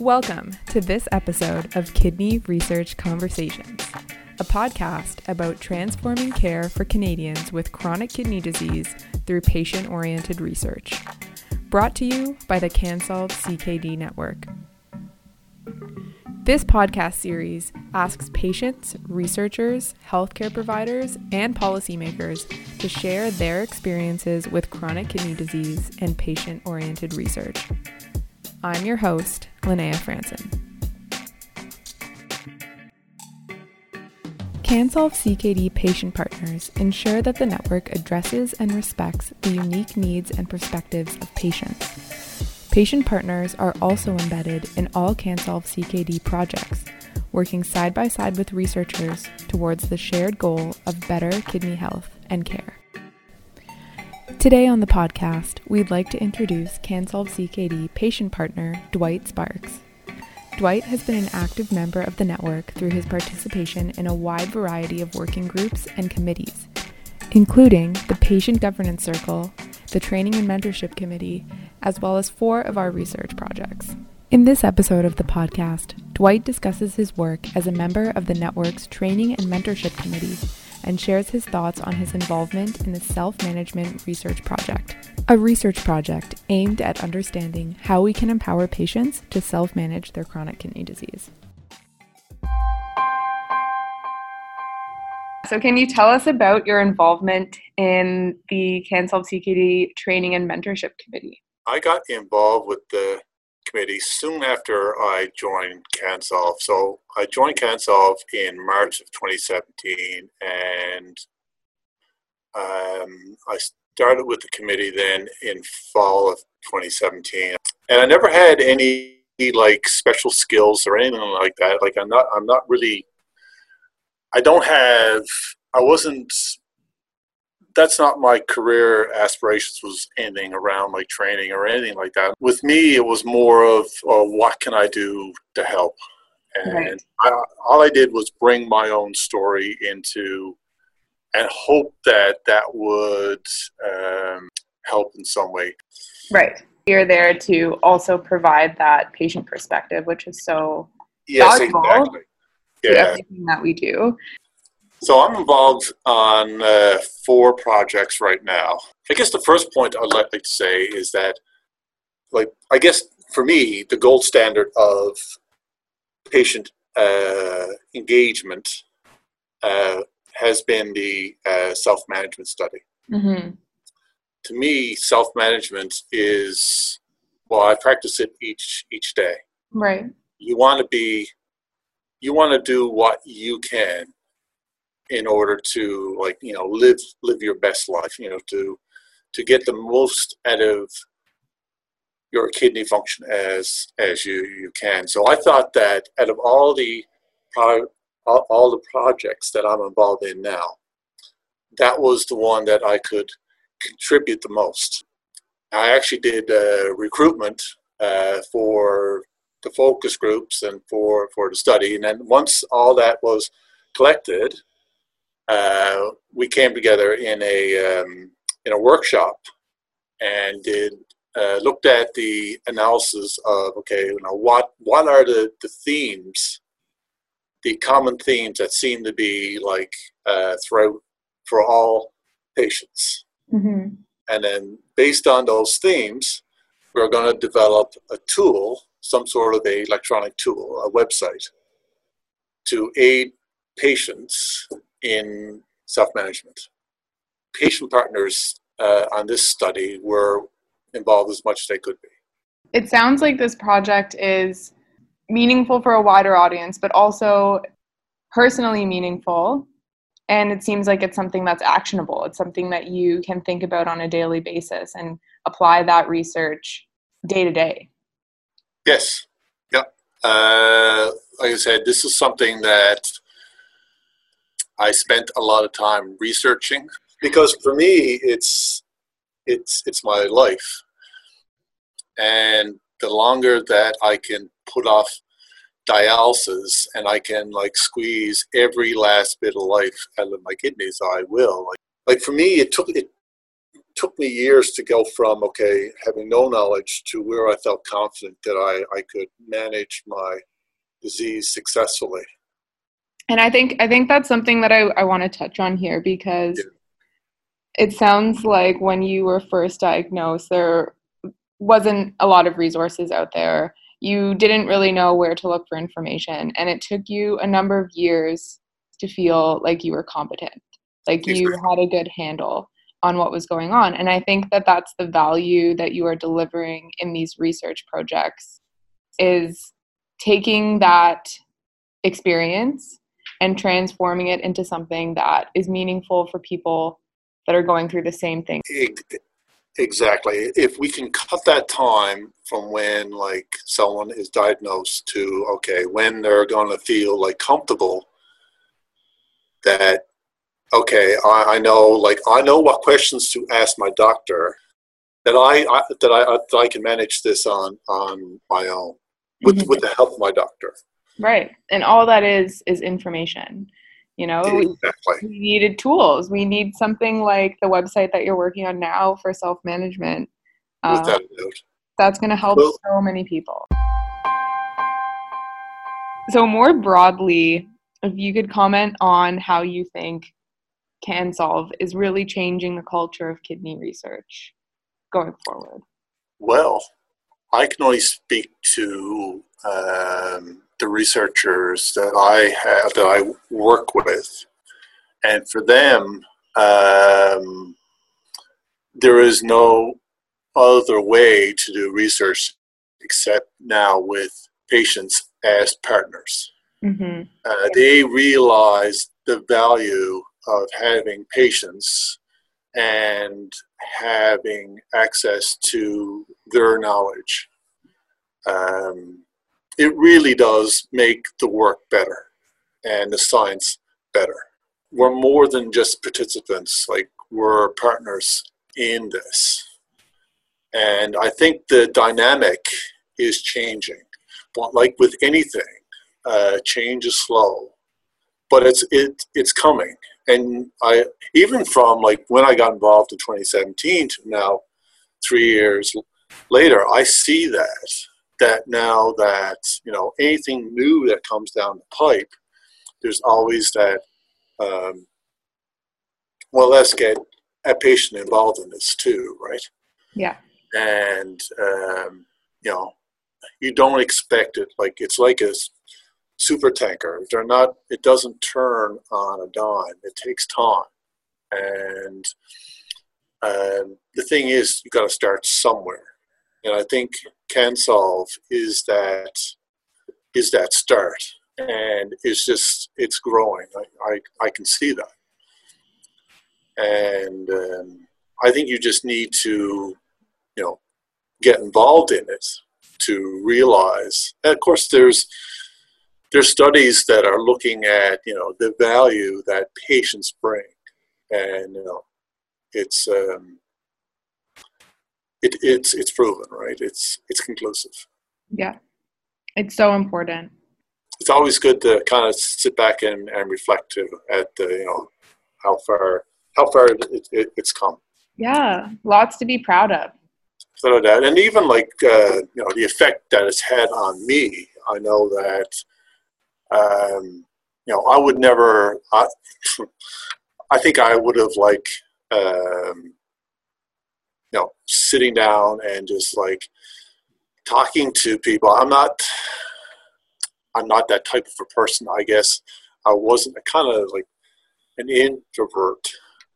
Welcome to this episode of Kidney Research Conversations, a podcast about transforming care for Canadians with chronic kidney disease through patient oriented research. Brought to you by the CanSolve CKD Network. This podcast series asks patients, researchers, healthcare providers, and policymakers to share their experiences with chronic kidney disease and patient oriented research. I'm your host, Linnea Franson. CanSolve CKD patient partners ensure that the network addresses and respects the unique needs and perspectives of patients. Patient partners are also embedded in all CanSolve CKD projects, working side by side with researchers towards the shared goal of better kidney health and care. Today on the podcast, we'd like to introduce CanSolve CKD patient partner Dwight Sparkes. Dwight has been an active member of the network through his participation in a wide variety of working groups and committees, including the Patient Governance Circle, the Training and Mentorship Committee, as well as four of our research projects. In this episode of the podcast, Dwight discusses his work as a member of the network's Training and Mentorship Committee and shares his thoughts on his involvement in the Self Management Research Project, a research project aimed at understanding how we can empower patients to self manage their chronic kidney disease. So, can you tell us about your involvement in the CanSolve CKD Training and Mentorship Committee? I got involved with the committee soon after I joined CanSolve. So I joined CanSolve in March of 2017, and um, I started with the committee then in fall of 2017. And I never had any like special skills or anything like that. Like I'm not, I'm not really. I don't have. I wasn't that's not my career aspirations was ending around like training or anything like that. With me it was more of uh, what can i do to help? And right. I, all i did was bring my own story into and hope that that would um, help in some way. Right. You're there to also provide that patient perspective which is so yes exactly. yeah. everything that we do so I'm involved on uh, four projects right now. I guess the first point I'd like to say is that, like, I guess for me, the gold standard of patient uh, engagement uh, has been the uh, self-management study. Mm-hmm. To me, self-management is well, I practice it each each day. Right. You want to be, you want to do what you can in order to like you know live live your best life you know to to get the most out of your kidney function as as you you can. So i thought that out of all the all, all the projects that i'm involved in now that was the one that i could contribute the most. I actually did uh, recruitment uh, for the focus groups and for for the study. And then once all that was collected uh, we came together in a um, in a workshop and did uh, looked at the analysis of okay, you know what what are the the themes, the common themes that seem to be like uh, throughout for all patients, mm-hmm. and then based on those themes, we're going to develop a tool, some sort of a electronic tool, a website, to aid patients in self-management. Patient partners uh, on this study were involved as much as they could be. It sounds like this project is meaningful for a wider audience, but also personally meaningful. And it seems like it's something that's actionable. It's something that you can think about on a daily basis and apply that research day to day. Yes. Yep. Uh, like I said, this is something that I spent a lot of time researching because for me it's it's it's my life and the longer that I can put off dialysis and I can like squeeze every last bit of life out of my kidneys I will like, like for me it took it took me years to go from okay having no knowledge to where I felt confident that I, I could manage my disease successfully. And I think I think that's something that I, I want to touch on here because yeah. it sounds like when you were first diagnosed there wasn't a lot of resources out there. You didn't really know where to look for information and it took you a number of years to feel like you were competent. Like you had a good handle on what was going on. And I think that that's the value that you are delivering in these research projects is taking that experience and transforming it into something that is meaningful for people that are going through the same thing. Exactly. If we can cut that time from when like someone is diagnosed to okay, when they're going to feel like comfortable that okay, I, I, know, like, I know what questions to ask my doctor. That I, I that I that I can manage this on on my own with mm-hmm. with the help of my doctor. Right, and all that is is information. You know, exactly. we, we needed tools. We need something like the website that you're working on now for self management. That that's going to help well, so many people. So, more broadly, if you could comment on how you think CanSolve is really changing the culture of kidney research going forward? Well, I can only speak to um, the researchers that I have that I work with, and for them, um, there is no other way to do research except now with patients as partners. Mm-hmm. Uh, they realize the value of having patients and having access to their knowledge. Um, it really does make the work better and the science better. We're more than just participants, like we're partners in this. And I think the dynamic is changing. But like with anything, uh, change is slow, but it's it it's coming and I even from like when I got involved in 2017 to now, three years later, I see that that now that you know anything new that comes down the pipe, there's always that. Um, well, let's get a patient involved in this too, right? Yeah. And um, you know, you don't expect it like it's like a super tanker. They're not. It doesn't turn on a dime. It takes time, and um, the thing is, you got to start somewhere. And I think CanSolve is that is that start, and it's just it's growing. I I, I can see that, and um, I think you just need to, you know, get involved in it to realize. And of course, there's there's studies that are looking at you know the value that patients bring, and you know it's um, it, it's it's proven right. It's it's conclusive. Yeah, it's so important. It's always good to kind of sit back and, and reflect to at the you know how far how far it, it, it's come. Yeah, lots to be proud of. So that, and even like uh, you know the effect that it's had on me. I know that um, you know, I would never. I, I think I would have like, um, know, sitting down and just like talking to people. I'm not. I'm not that type of a person. I guess I wasn't kind of like an introvert,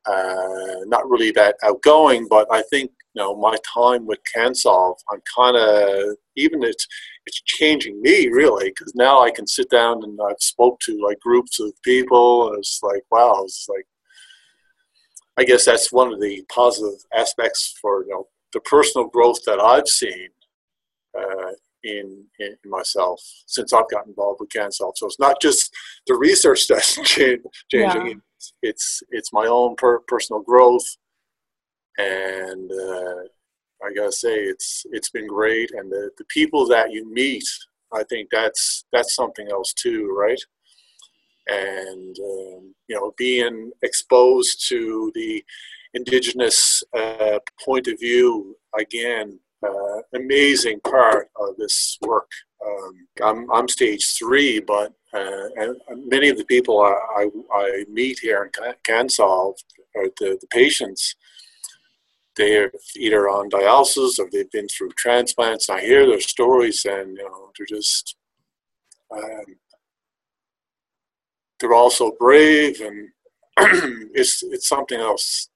uh, not really that outgoing. But I think you know my time with CanSolve, I'm kind of even it's it's changing me really because now I can sit down and I've spoke to like groups of people and it's like wow it's like I guess that's one of the positive aspects for you know the personal growth that I've seen uh, in, in myself since I've got involved with CanSolve. So it's not just the research that's changing; yeah. it's it's my own per- personal growth and uh, I gotta say it's it's been great, and the, the people that you meet, I think that's that's something else too, right? And um, you know, being exposed to the indigenous uh, point of view again uh, amazing part of this work um, I'm, I'm stage three but uh, many of the people I, I, I meet here in CanSolve are the, the patients they're either on dialysis or they've been through transplants. I hear their stories, and you know, they're just um, they're all so brave, and it's it's something else.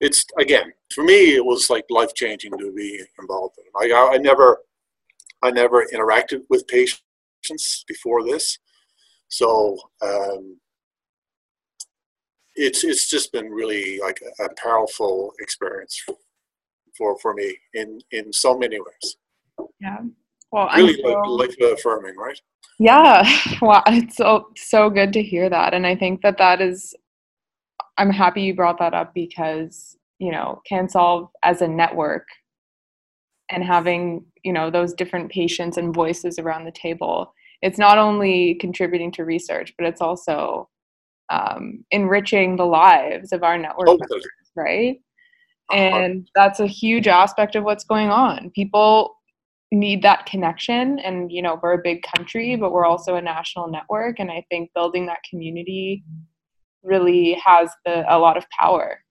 It's again for me, it was like life changing to be involved in. I, I never I never interacted with patients before this, so um, it's it's just been really like a, a powerful experience for for me in in so many ways. Yeah. Well, I really so, life affirming, right? Yeah. Well, it's so so good to hear that, and I think that that is. I'm happy you brought that up because you know CanSolve as a network and having you know those different patients and voices around the table it's not only contributing to research but it's also um, enriching the lives of our network oh, members, right? And that's a huge aspect of what's going on. People need that connection. And you know we're a big country but we're also a national network. And i think building that community really has the, a lot of power.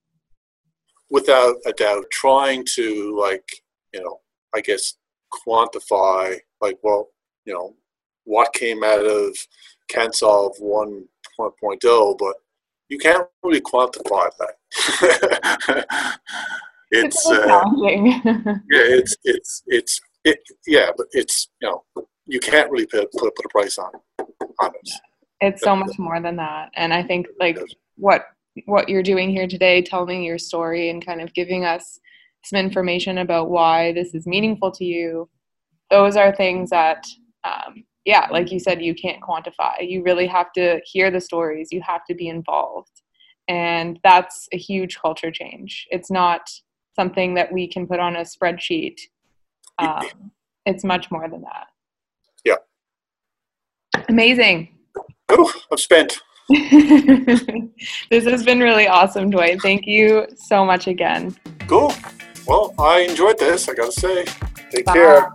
Without a doubt trying to like you know i guess quantify like well you know what came out of CanSolve 1.0, but you can't really quantify that. it's, uh, yeah, it's it's it's it, yeah, but it's you know you can't really put put, put a price on on it. It's so much more than that, and I think like what what you're doing here today, telling your story and kind of giving us some information about why this is meaningful to you. Those are things that um, yeah, like you said, you can't quantify. You really have to hear the stories, you have to be involved. And that's a huge culture change. It's not something that we can put on a spreadsheet. Um, it's much more than that. Yeah. Amazing. Oh, I'm spent. this has been really awesome, Dwight. Thank you so much again. Cool. Well, I enjoyed this, I gotta say. Take Bye. care.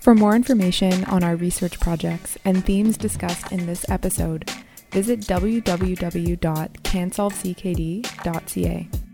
For more information on our research projects and themes discussed in this episode, visit www.cansolveckd.ca.